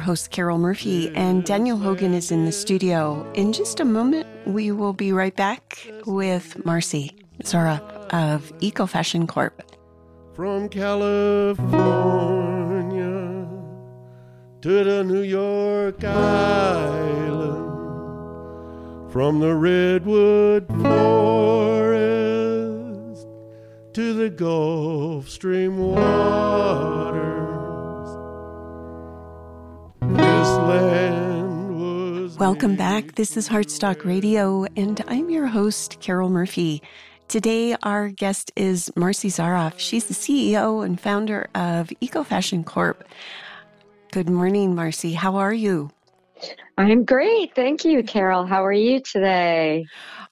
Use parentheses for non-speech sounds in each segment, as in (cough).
Host, Carol Murphy, mm, and Daniel Hogan is in the studio. In just a moment, we will be right back with Marci Zaroff of Eco Fashion Corp. From California to the New York Island, from the Redwood Forest to the Gulf Stream waters. Land was. Welcome back. This is Heartstock Radio, and I'm your host, Carol Murphy. Today, our guest is Marci Zaroff. She's the CEO and founder of Eco Fashion Corp. Good morning, Marci. How are you? I'm great. Thank you, Carol. How are you today?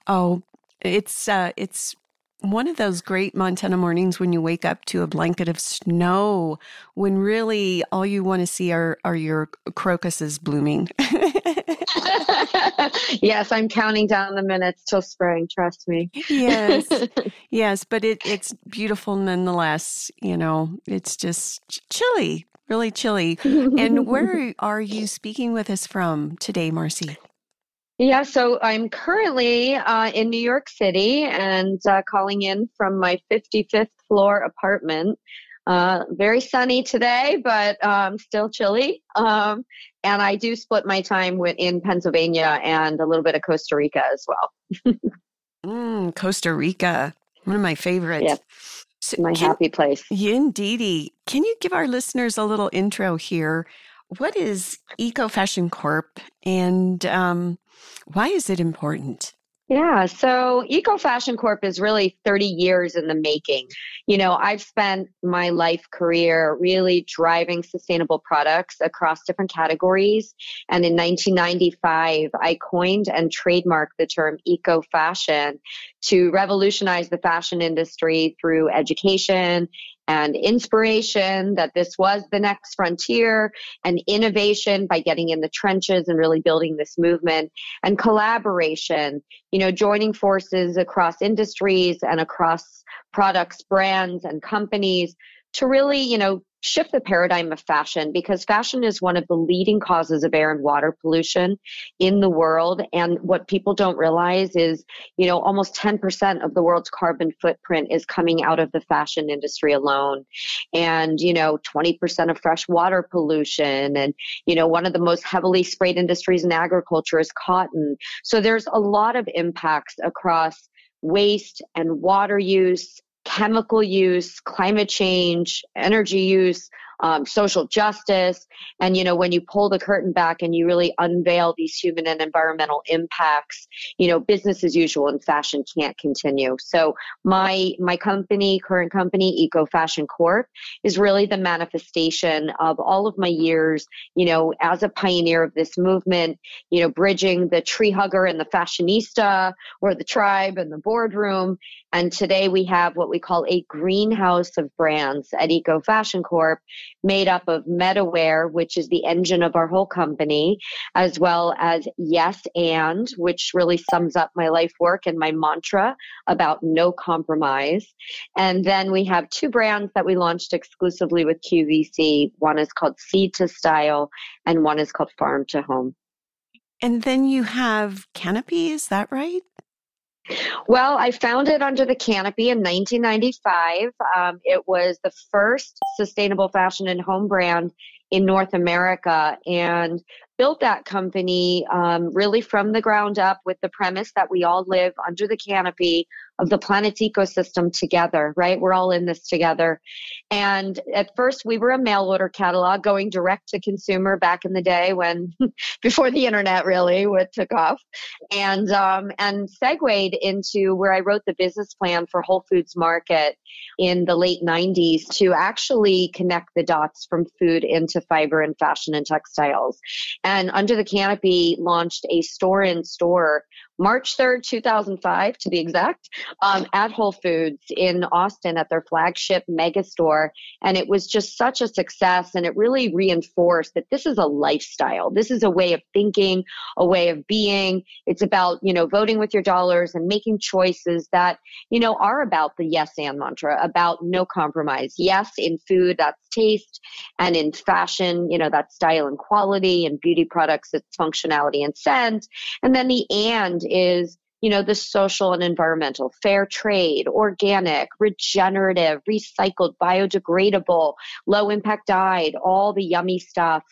Oh, it's uh, it's one of those great Montana mornings when you wake up to a blanket of snow, when really all you want to see are are your crocuses blooming. (laughs) yes, I'm counting down the minutes till spring. Trust me. yes, (laughs) yes, but it, it's beautiful nonetheless. You know, it's just chilly, really chilly. and (laughs) where are you speaking with us from today, Marci? Yeah, so I'm currently uh, in New York City and uh, calling in from my 55th floor apartment. Uh, very sunny today, but um, still chilly. Um, and I do split my time with, in Pennsylvania and a little bit of Costa Rica as well. mm, Costa Rica, one of my favorites. Yeah, so my can, happy place. Indeedy. Can you give our listeners a little intro here? What is Eco Fashion Corp and um, why is it important? Yeah, so Eco Fashion Corp is really 30 years in the making. You know, I've spent my life career really driving sustainable products across different categories. And in 1995, I coined and trademarked the term eco fashion to revolutionize the fashion industry through education and inspiration that this was the next frontier and innovation by getting in the trenches and really building this movement and collaboration, you know, joining forces across industries and across products, brands and companies to really, you know, shift the paradigm of fashion because fashion is one of the leading causes of air and water pollution in the world. And what people don't realize is, you know, almost 10% of the world's carbon footprint is coming out of the fashion industry alone. And, you know, 20% of fresh water pollution. And, you know, one of the most heavily sprayed industries in agriculture is cotton. So there's a lot of impacts across waste and water use chemical use, climate change, energy use, um, social justice. And, you know, when you pull the curtain back and you really unveil these human and environmental impacts, you know, business as usual in fashion can't continue. So my, my company, current company, Eco Fashion Corp is really the manifestation of all of my years, you know, as a pioneer of this movement, you know, bridging the tree hugger and the fashionista or the tribe and the boardroom. And today we have what we call a greenhouse of brands at Eco Fashion Corp made up of MetaWear, which is the engine of our whole company, as well as Yes and, which really sums up my life work and my mantra about no compromise. And then we have two brands that we launched exclusively with QVC. One is called Seed to Style, and one is called Farm to Home. And then you have Canopy, is that right? Well, I founded under the canopy in 1995. Um, it was the first sustainable fashion and home brand in North America and built that company um, really from the ground up with the premise that we all live under the canopy of the planet's ecosystem together, right? We're all in this together. And at first, we were a mail order catalog going direct to consumer back in the day when, (laughs) before the internet really what took off, and um, and segued into where I wrote the business plan for Whole Foods Market in the late 90s to actually connect the dots from food into fiber and fashion and textiles. And Under the Canopy launched a store in store March 3rd, 2005, to be exact, um, at Whole Foods in Austin at their flagship mega store. And it was just such a success. And it really reinforced that this is a lifestyle. This is a way of thinking, a way of being. It's about, you know, voting with your dollars and making choices that, you know, are about the yes and mantra, about no compromise. Yes, in food, that's taste. And in fashion, you know, that's style and quality and beauty products, it's functionality and scent. And then the and is you know, the social and environmental, fair trade, organic, regenerative, recycled, biodegradable, low impact diet, all the yummy stuff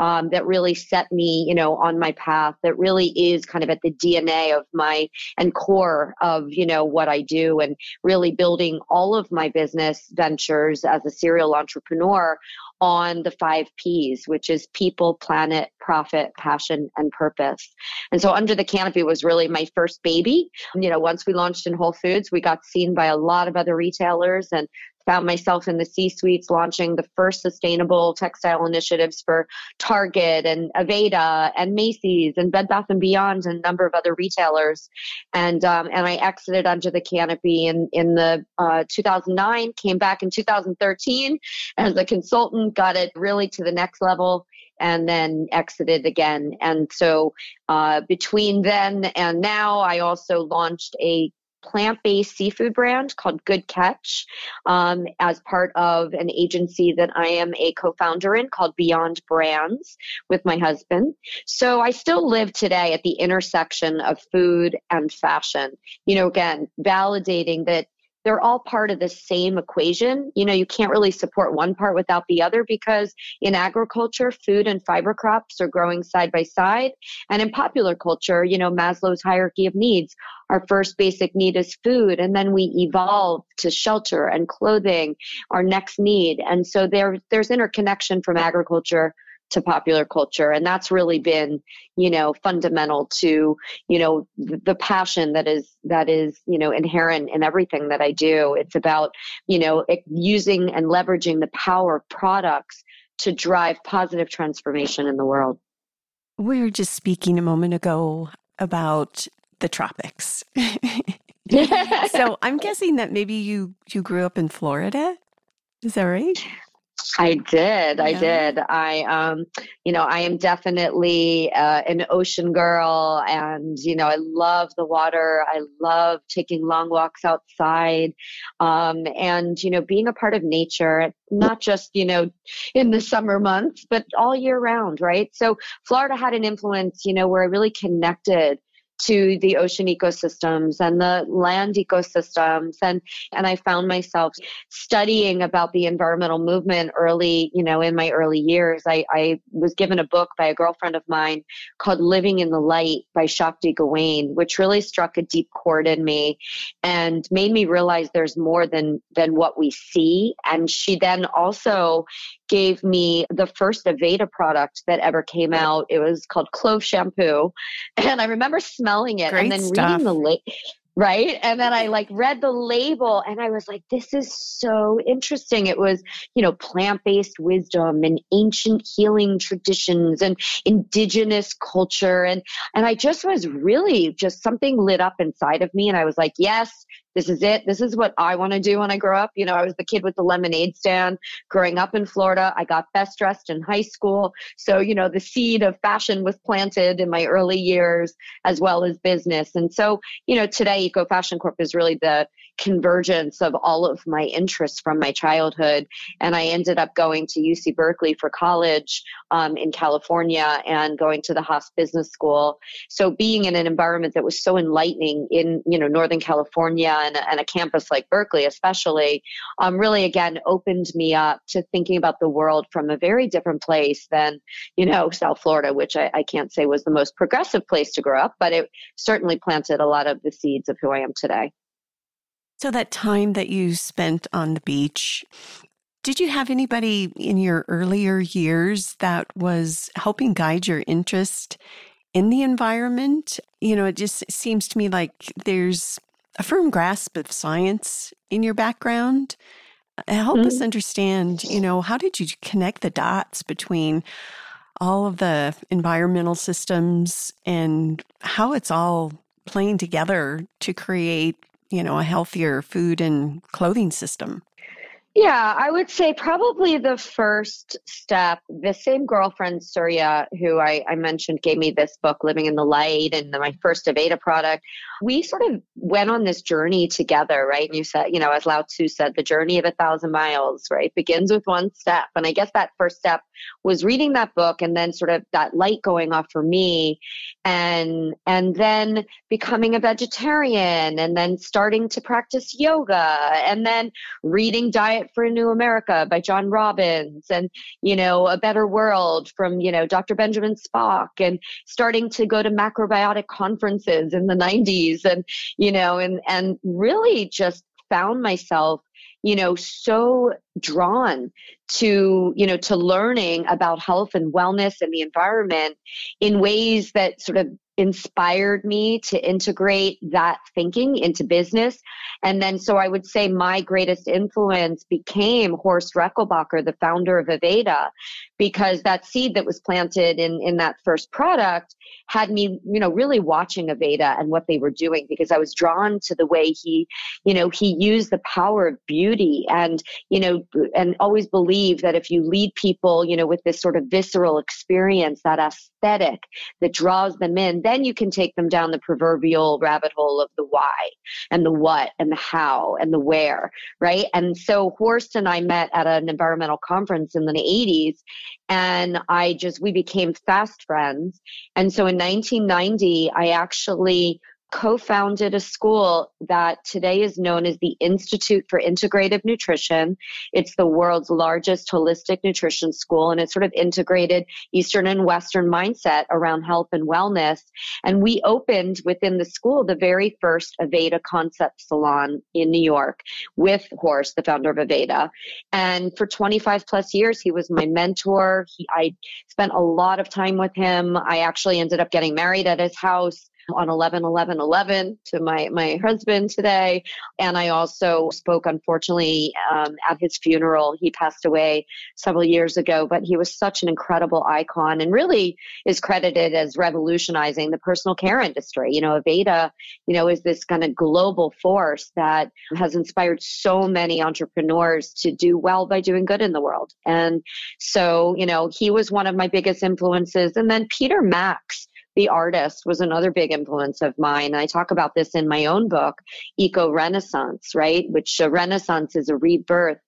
um, that really set me, you know, on my path that really is kind of at the DNA of my and core of, you know, what I do and really building all of my business ventures as a serial entrepreneur on the five P's, which is people, planet, profit, passion, and purpose. And so Under the Canopy was really my first baby. You know, once we launched in Whole Foods, we got seen by a lot of other retailers and found myself in the C suites launching the first sustainable textile initiatives for Target and Aveda and Macy's and Bed Bath and Beyond and a number of other retailers. And um, and I exited under the canopy in in the uh, 2009. Came back in 2013 as a consultant. Got it really to the next level and then exited again. And so uh, between then and now, I also launched a plant based seafood brand called Good Catch um, as part of an agency that I am a co founder in called Beyond Brands with my husband. So I still live today at the intersection of food and fashion. You know, again, validating that they're all part of the same equation. You know, you can't really support one part without the other because in agriculture, food and fiber crops are growing side by side. And in popular culture, you know, Maslow's hierarchy of needs, our first basic need is food. And then we evolve to shelter and clothing, our next need. And so there, there's interconnection from agriculture to popular culture. And that's really been you know fundamental to you know the, passion that is that is you know inherent in everything that i do. It's about you know using and leveraging the power of products to drive positive transformation in the world. We were just speaking a moment ago about the tropics. (laughs) (laughs) So i'm guessing that maybe you you grew up in florida. Is that right I did. Yeah. I did. I, um, you know, I am definitely uh, an ocean girl, and you know, I love the water. I love taking long walks outside, um, and you know, being a part of nature. Not just you know, in the summer months, but all year round, right? So Florida had an influence, you know, where I really connected to the ocean ecosystems and the land ecosystems and and I found myself studying about the environmental movement early you know in my early years I, I was given a book by a girlfriend of mine called Living in the Light by Shakti Gawain which really struck a deep chord in me and made me realize there's more than than what we see and she then also gave me the first Aveda product that ever came out. It was called Clove Shampoo. (laughs) And I remember smelling it Great and then stuff. reading the label. Right. And then I mm-hmm. like read the label and I was like, this is so interesting. It was, you know, plant based wisdom and ancient healing traditions and indigenous culture. And, and I just was really just something lit up inside of me. And I was like, yes, this is it. This is what I want to do when I grow up. You know, I was the kid with the lemonade stand growing up in Florida. I got best dressed in high school. So, you know, the seed of fashion was planted in my early years as well as business. And so, you know, today Eco Fashion Corp is really the convergence of all of my interests from my childhood. And I ended up going to UC Berkeley for college um, in California and going to the Haas Business School. So being in an environment that was so enlightening in, you know, Northern California and, and a campus like Berkeley, especially, um, really again opened me up to thinking about the world from a very different place than, you know, South Florida, which I, I can't say was the most progressive place to grow up, but it certainly planted a lot of the seeds of who I am today. So, that time that you spent on the beach, did you have anybody in your earlier years that was helping guide your interest in the environment? You know, it just seems to me like there's a firm grasp of science in your background. Uh, help mm-hmm. us understand, you know, how did you connect the dots between all of the environmental systems and how it's all playing together to create, you know, a healthier food and clothing system? Yeah, I would say probably the first step, the same girlfriend, Surya, who I, I, mentioned, gave me this book, Living in the Light, and my first Aveda product. We sort of went on this journey together, right? And you said, you know, as Lao Tzu said, the journey of a thousand miles, right, begins with one step. And I guess that first step was reading that book and then sort of that light going off for me and and then becoming a vegetarian and then starting to practice yoga and then reading Diet for a New America by John Robbins and, you know, A Better World from, you know, Dr. Benjamin Spock and starting to go to macrobiotic conferences in the 90s and, you know, and, and really just found myself you know so drawn to you know to learning about health and wellness and the environment in ways that sort of inspired me to integrate that thinking into business. And then, so I would say my greatest influence became Horst Rechelbacher, the founder of Aveda, because that seed that was planted in, in that first product had me, you know, really watching Aveda and what they were doing because I was drawn to the way he, you know, he used the power of beauty and, you know, and always believed that if you lead people, you know, with this sort of visceral experience, that aesthetic that draws them in, then you can take them down the proverbial rabbit hole of the why and the what and the how and the where, right? And so Horst and I met at an environmental conference in the 80s and I just, we became fast friends. And so in 1990, I actually co-founded a school that today is known as the Institute for Integrative Nutrition. It's the world's largest holistic nutrition school and it's sort of integrated Eastern and Western mindset around health and wellness. And we opened within the school the very first Aveda concept salon in New York with Horst, the founder of Aveda. And for 25 plus years, he was my mentor. He, I spent a lot of time with him. I actually ended up getting married at his house on 11 11 11 to my my husband today. And i also spoke unfortunately um, at his funeral. He passed away several years ago but he was such an incredible icon and really is credited as revolutionizing the personal care industry. You know aveda you know is this kind of global force that has inspired so many entrepreneurs to do well by doing good in the world. And so you know he was one of my biggest influences. And then peter max the artist was another big influence of mine. I talk about this in my own book, Eco Renaissance, right? Which a renaissance is a rebirth.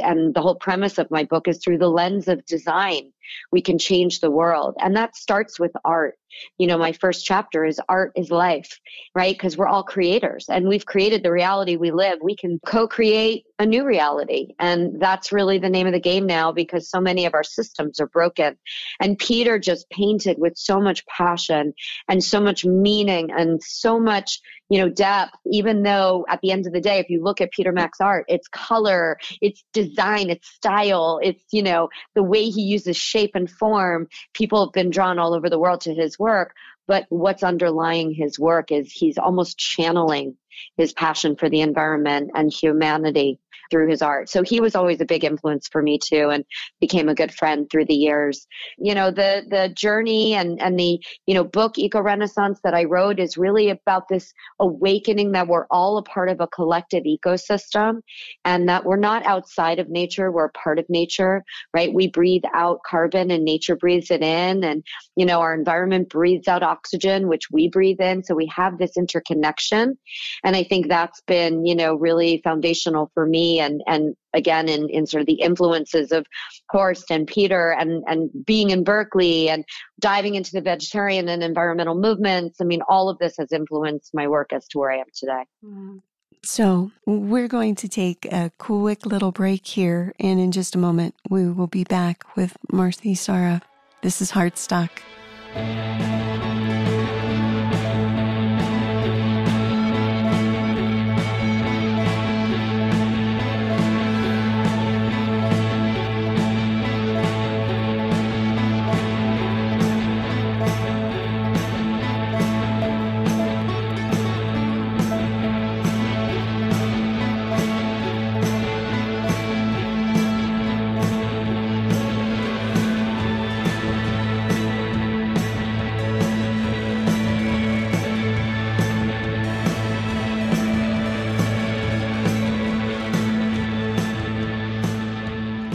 And the whole premise of my book is through the lens of design, we can change the world. And that starts with art. You know, my first chapter is art is life, right? Because we're all creators and we've created the reality we live. We can co create a new reality. And that's really the name of the game now because so many of our systems are broken. And Peter just painted with so much passion and so much meaning and so much you know, depth, even though at the end of the day, if you look at Peter Max art, it's color, it's design, it's style, it's, you know, the way he uses shape and form. People have been drawn all over the world to his work. But what's underlying his work is he's almost channeling his passion for the environment and humanity through his art. So he was always a big influence for me too and became a good friend through the years. You know, the the journey and and the, you know, book Eco Renaissance that I wrote is really about this awakening that we're all a part of a collective ecosystem and that we're not outside of nature, we're part of nature, right? We breathe out carbon and nature breathes it in and you know, our environment breathes out oxygen which we breathe in, so we have this interconnection. And I think that's been, you know, really foundational for me and and again in, in sort of the influences of Horst and Peter and and being in Berkeley and diving into the vegetarian and environmental movements. I mean, all of this has influenced my work as to where I am today. Mm-hmm. So, we're going to take a quick little break here, and in just a moment, we will be back with Marci Zaroff. This is Heartstock.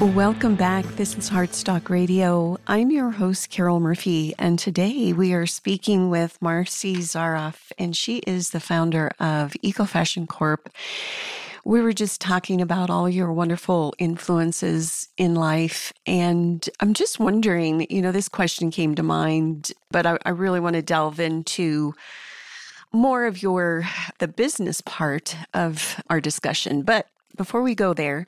Welcome back. This is Heartstock Radio. I'm your host, Carol Murphy, and today we are speaking with Marci Zaroff, and she is the founder of Eco Fashion Corp. We were just talking about all your wonderful influences in life, and I'm just wondering you know, this question came to mind, but I, I really want to delve into more of your the business part of our discussion. But before we go there,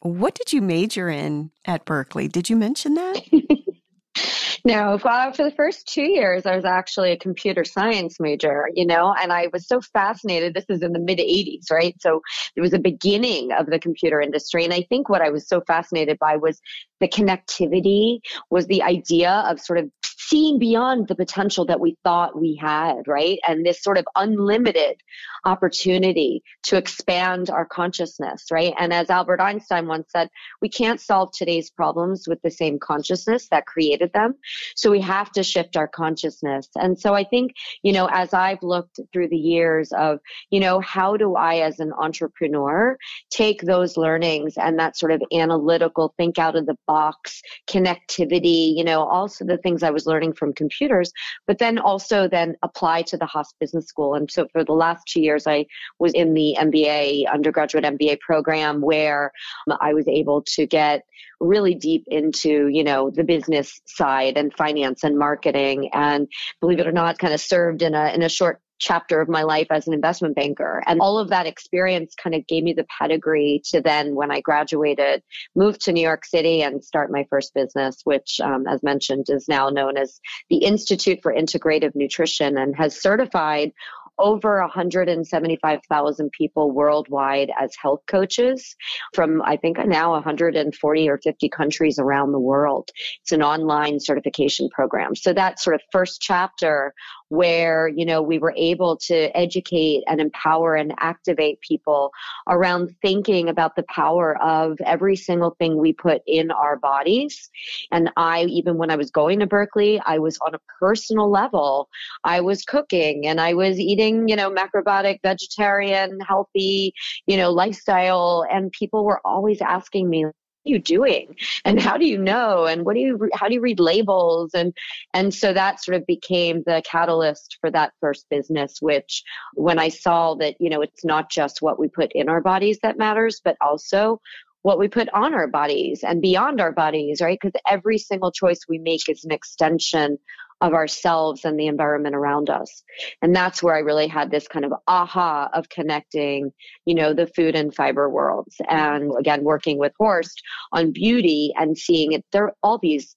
what did you major in at Berkeley? Did you mention that? (laughs) no, well, for the first two years, I was actually a computer science major, you know, and I was so fascinated. This is in the mid 80s, right? So it was the beginning of the computer industry. And I think what I was so fascinated by was the connectivity, was the idea of sort of seeing beyond the potential that we thought we had, right? And this sort of unlimited opportunity to expand our consciousness, right? And as Albert Einstein once said, we can't solve today's problems with the same consciousness that created them. So we have to shift our consciousness. And so I think, you know, as I've looked through the years of, you know, how do I as an entrepreneur take those learnings and that sort of analytical think out of the box connectivity, you know, also the things I was learning learning from computers, but then also then apply to the Haas Business School. And so for the last two years, I was in the MBA, undergraduate MBA program where um, I was able to get really deep into, you know, the business side and finance and marketing. And believe it or not, kind of served in a, in a short chapter of my life as an investment banker. And all of that experience kind of gave me the pedigree to then, when I graduated, move to New York City and start my first business, which, um, as mentioned, is now known as the Institute for Integrative Nutrition and has certified over 175,000 people worldwide as health coaches from, I think, now 140 or 50 countries around the world. It's an online certification program. So that sort of first chapter where, you know, we were able to educate and empower and activate people around thinking about the power of every single thing we put in our bodies. And I, even when I was going to Berkeley, I was on a personal level, I was cooking and I was eating, you know, macrobiotic, vegetarian, healthy, you know, lifestyle. And people were always asking me, you doing? And how do you know? And what do you how do you read labels? And and so that sort of became the catalyst for that first business which when i saw that you know it's not just what we put in our bodies that matters but also what we put on our bodies and beyond our bodies right? Because every single choice we make is an extension of ourselves and the environment around us. And that's where I really had this kind of aha of connecting, you know, the food and fiber worlds. And again, working with Horst on beauty and seeing it, there all these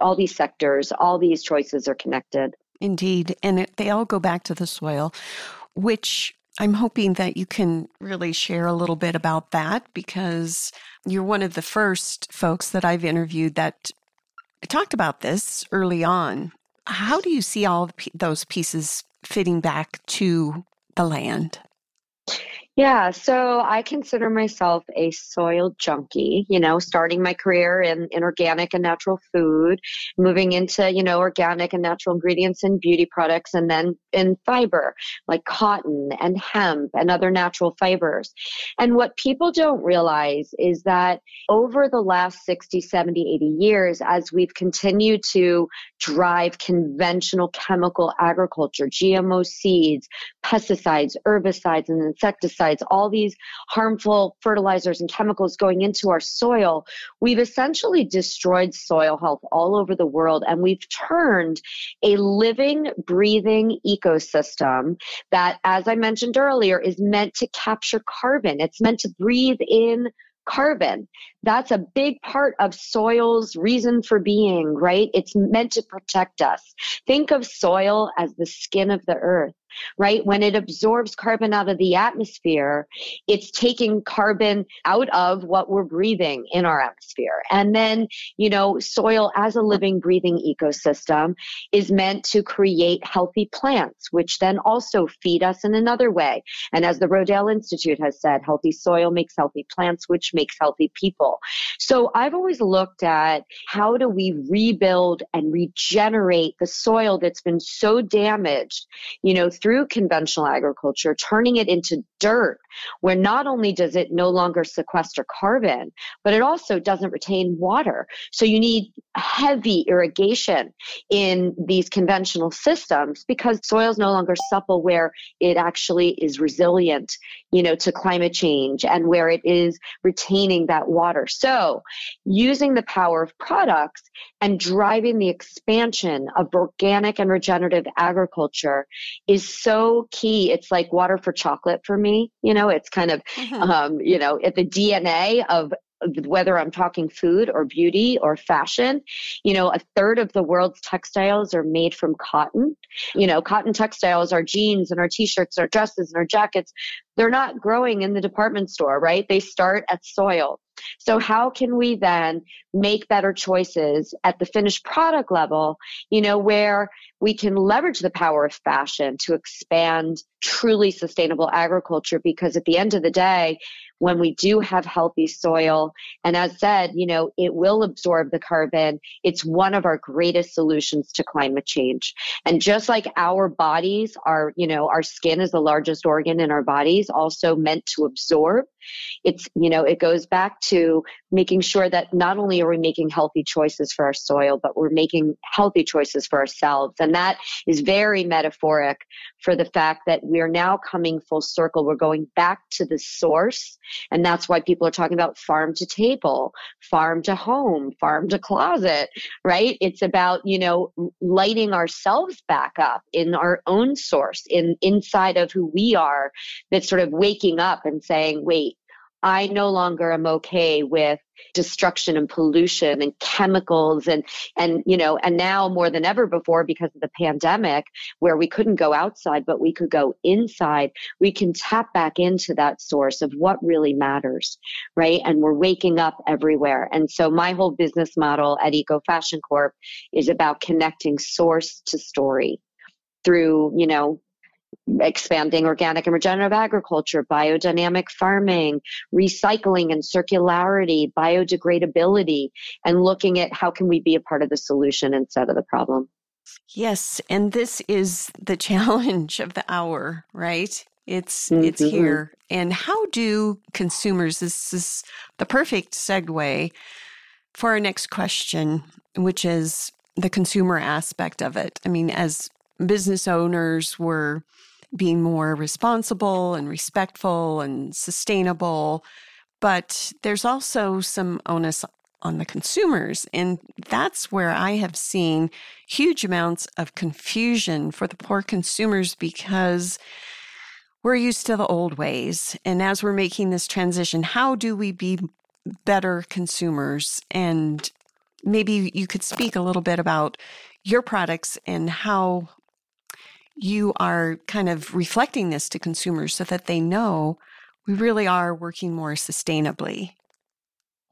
all these sectors, all these choices are connected. Indeed. And it, they all go back to the soil, which I'm hoping that you can really share a little bit about that because you're one of the first folks that I've interviewed that talked about this early on how do you see all those pieces fitting back to the land? Yeah, so I consider myself a soil junkie, you know, starting my career in, in organic and natural food, moving into, you know, organic and natural ingredients and beauty products, and then in fiber like cotton and hemp and other natural fibers. And what people don't realize is that over the last 60, 70, 80 years, as we've continued to drive conventional chemical agriculture, GMO seeds, pesticides, herbicides, and insecticides, pesticides, all these harmful fertilizers and chemicals going into our soil, we've essentially destroyed soil health all over the world. And we've turned a living, breathing ecosystem that, as I mentioned earlier, is meant to capture carbon. It's meant to breathe in carbon. That's a big part of soil's reason for being, right? It's meant to protect us. Think of soil as the skin of the earth right? When it absorbs carbon out of the atmosphere, it's taking carbon out of what we're breathing in our atmosphere. And then, you know, soil as a living, breathing ecosystem is meant to create healthy plants, which then also feed us in another way. And as the Rodale Institute has said, healthy soil makes healthy plants, which makes healthy people. So I've always looked at how do we rebuild and regenerate the soil that's been so damaged, you know, through conventional agriculture, turning it into dirt, where not only does it no longer sequester carbon, but it also doesn't retain water. So you need heavy irrigation in these conventional systems because soil is no longer supple where it actually is resilient, you know, to climate change and where it is retaining that water. So using the power of products and driving the expansion of organic and regenerative agriculture is so key. It's like water for chocolate for me. You know, it's kind of, mm-hmm. um, you know, at the DNA of whether I'm talking food or beauty or fashion, you know, a third of the world's textiles are made from cotton. You know, cotton textiles, our jeans and our t-shirts, our dresses and our jackets, they're not growing in the department store, right? They start at soil. So how can we then make better choices at the finished product level, you know, where we can leverage the power of fashion to expand truly sustainable agriculture? Because at the end of the day, when we do have healthy soil, and as said, you know, it will absorb the carbon. It's one of our greatest solutions to climate change. And just like our bodies are, you know, our skin is the largest organ in our bodies, also meant to absorb. It's, you know, it goes back to making sure that not only are we making healthy choices for our soil, but we're making healthy choices for ourselves. And that is very metaphoric for the fact that we are now coming full circle. We're going back to the source. And that's why people are talking about farm to table, farm to home, farm to closet, right? It's about, you know, lighting ourselves back up in our own source, in inside of who we are, that's sort of waking up and saying, wait, I no longer am okay with destruction and pollution and chemicals and and you know and now more than ever before because of the pandemic where we couldn't go outside but we could go inside we can tap back into that source of what really matters right? And we're waking up everywhere. And so my whole business model at eco fashion corp is about connecting source to story through you know expanding organic and regenerative agriculture, biodynamic farming, recycling and circularity, biodegradability, and looking at how can we be a part of the solution instead of the problem. Yes, and this is the (laughs) challenge of the hour, right? It's mm-hmm. it's here. And how do consumers this is the perfect segue for our next question, which is the consumer aspect of it. I mean, as business owners were being more responsible and respectful and sustainable. But there's also some onus on the consumers. And that's where I have seen huge amounts of confusion for the poor consumers because we're used to the old ways. And as we're making this transition, how do we be better consumers? And maybe you could speak a little bit about your products and how you are kind of reflecting this to consumers so that they know we really are working more sustainably.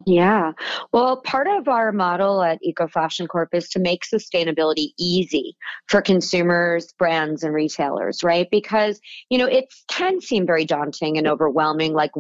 Yeah. Well, part of our model at Eco Fashion Corp is to make sustainability easy for consumers, brands, and retailers, right? Because, you know, it can seem very daunting and overwhelming. Like,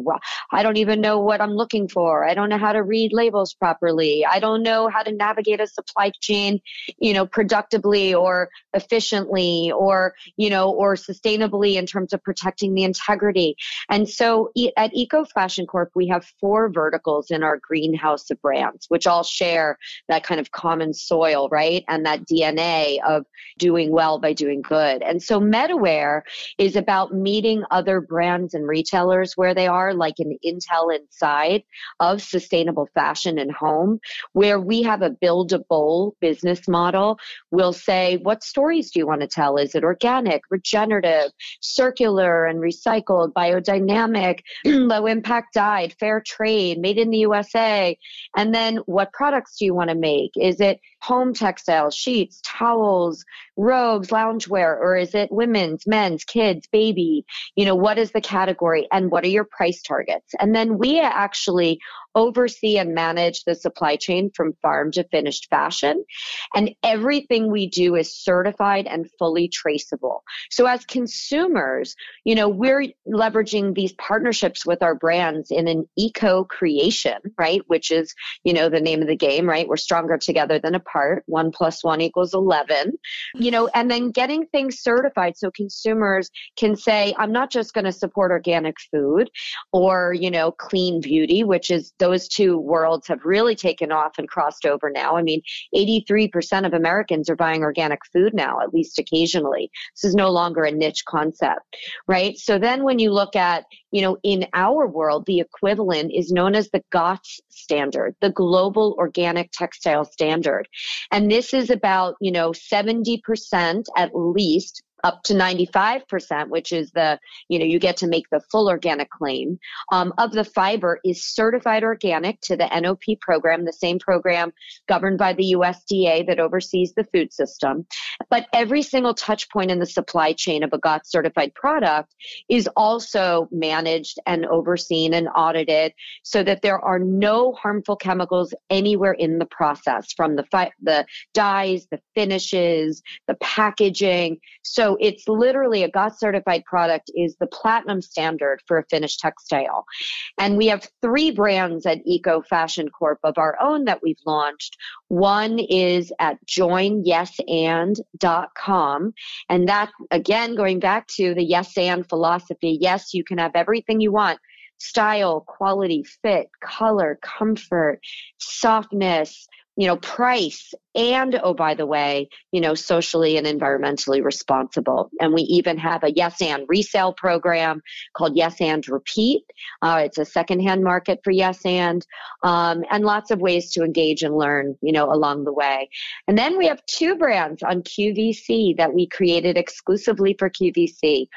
I don't even know what I'm looking for. I don't know how to read labels properly. I don't know how to navigate a supply chain, you know, productively or efficiently or, you know, or sustainably in terms of protecting the integrity. And so at Eco Fashion Corp, we have four verticals in our greenhouse of brands, which all share that kind of common soil, right? And that DNA of doing well by doing good. And so MetaWear is about meeting other brands and retailers where they are, like an Intel inside of sustainable fashion and home, where we have a buildable business model. We'll say, what stories do you want to tell? Is it organic, regenerative, circular and recycled, biodynamic, (clears throat) low impact dyed, fair trade, made in the USA? And then what products do you want to make? Is it home textiles, sheets, towels, robes, loungewear, or is it women's, men's, kids, baby? You know, what is the category and what are your price targets? And then we actually oversee and manage the supply chain from farm to finished fashion. And everything we do is certified and fully traceable. So as consumers, you know, we're leveraging these partnerships with our brands in an eco creation, right? Which is, you know, the name of the game, right? We're stronger together than apart. One plus one equals 11, you know, and then getting things certified so consumers can say, I'm not just going to support organic food or, you know, clean beauty, which is those two worlds have really taken off and crossed over now. I mean, 83% of Americans are buying organic food now, at least occasionally. This is no longer a niche concept, right? So then when you look at, you know, in our world, the equivalent is known as the GOTS standard, the Global Organic Textile Standard. And this is about, you know, 70% at least up to 95%, which is the, you know, you get to make the full organic claim, um, of the fiber is certified organic to the NOP program, the same program governed by the USDA that oversees the food system. But every single touch point in the supply chain of a GOTS certified product is also managed and overseen and audited so that there are no harmful chemicals anywhere in the process from the, fi- the dyes, the finishes, the packaging. So it's literally a GOTS certified product is the platinum standard for a finished textile. And we have three brands at Eco Fashion Corp of our own that we've launched. One is at joinyesand.com. And that, again, going back to the yes and philosophy, yes, you can have everything you want style, quality, fit, color, comfort, softness, you know, price and, oh, by the way, you know, socially and environmentally responsible. And we even have a Yes and resale program called Yes and Repeat. Uh, it's a secondhand market for Yes and, um, and lots of ways to engage and learn, you know, along the way. And then we have two brands on QVC that we created exclusively for QVC.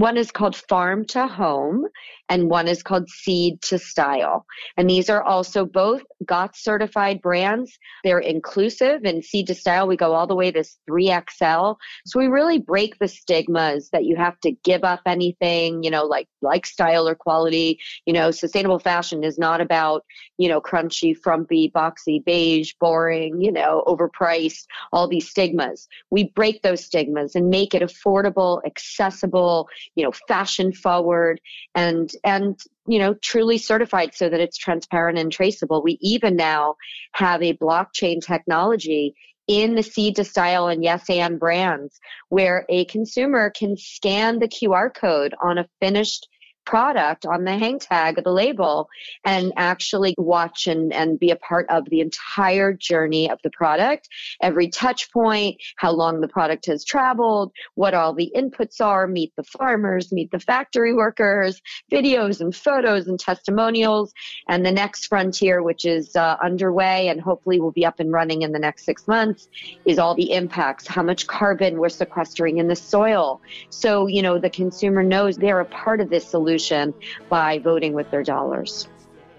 One is called Farm to Home, and one is called Seed to Style. And these are also both GOTS certified brands. They're inclusive and Seed to Style, we go all the way to 3XL. So we really break the stigmas that you have to give up anything, you know, like, like style or quality. You know, sustainable fashion is not about, you know, crunchy, frumpy, boxy, beige, boring, you know, overpriced, all these stigmas. We break those stigmas and make it affordable, accessible, you know, fashion forward and and you know truly certified so that it's transparent and traceable. We even now have a blockchain technology in the seed to style and yes and brands where a consumer can scan the qr code on a finished product on the hang tag of the label and actually watch and, and be a part of the entire journey of the product, every touch point, how long the product has traveled, what all the inputs are, meet the farmers, meet the factory workers, videos and photos and testimonials. And the next frontier, which is uh, underway and hopefully will be up and running in the next six months, is all the impacts, how much carbon we're sequestering in the soil. So, you know, the consumer knows they're a part of this solution solution by voting with their dollars.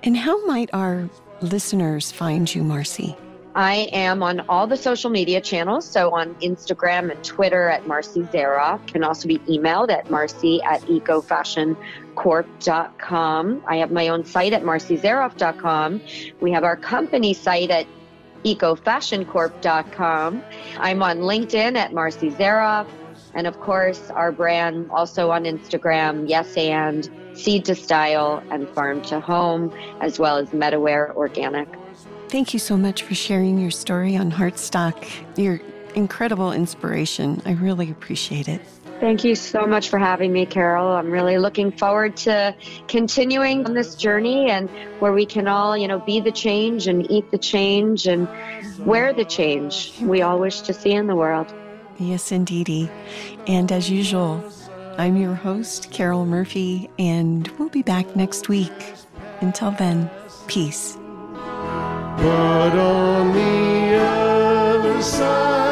And how might our listeners find you, Marci? I am on all the social media channels. So on Instagram and Twitter at Marci Zaroff. Can also be emailed at marci at ecofashioncorp.com. I have my own site at marcizaroff.com. We have our company site at ecofashioncorp.com. I'm on LinkedIn at Marci Zaroff. And of course, our brand also on Instagram, Yes and Seed to Style and Farm to Home, as well as MetaWear Organic. Thank you so much for sharing your story on Heartstock. Your incredible inspiration. I really appreciate it. Thank you so much for having me, Carol. I'm really looking forward to continuing on this journey and where we can all, you know, be the change and eat the change and wear the change we all wish to see in the world. Yes, indeedy. And as usual, I'm your host, Carol Murphy, and we'll be back next week. Until then, peace. But on the other side,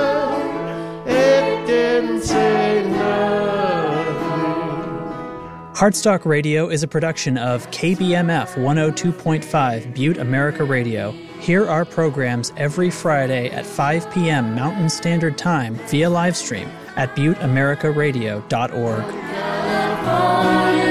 Heartstock Radio is a production of KBMF 102.5 Butte America Radio. Hear our programs every Friday at 5 p.m. Mountain Standard Time via livestream at butteamericaradio.org.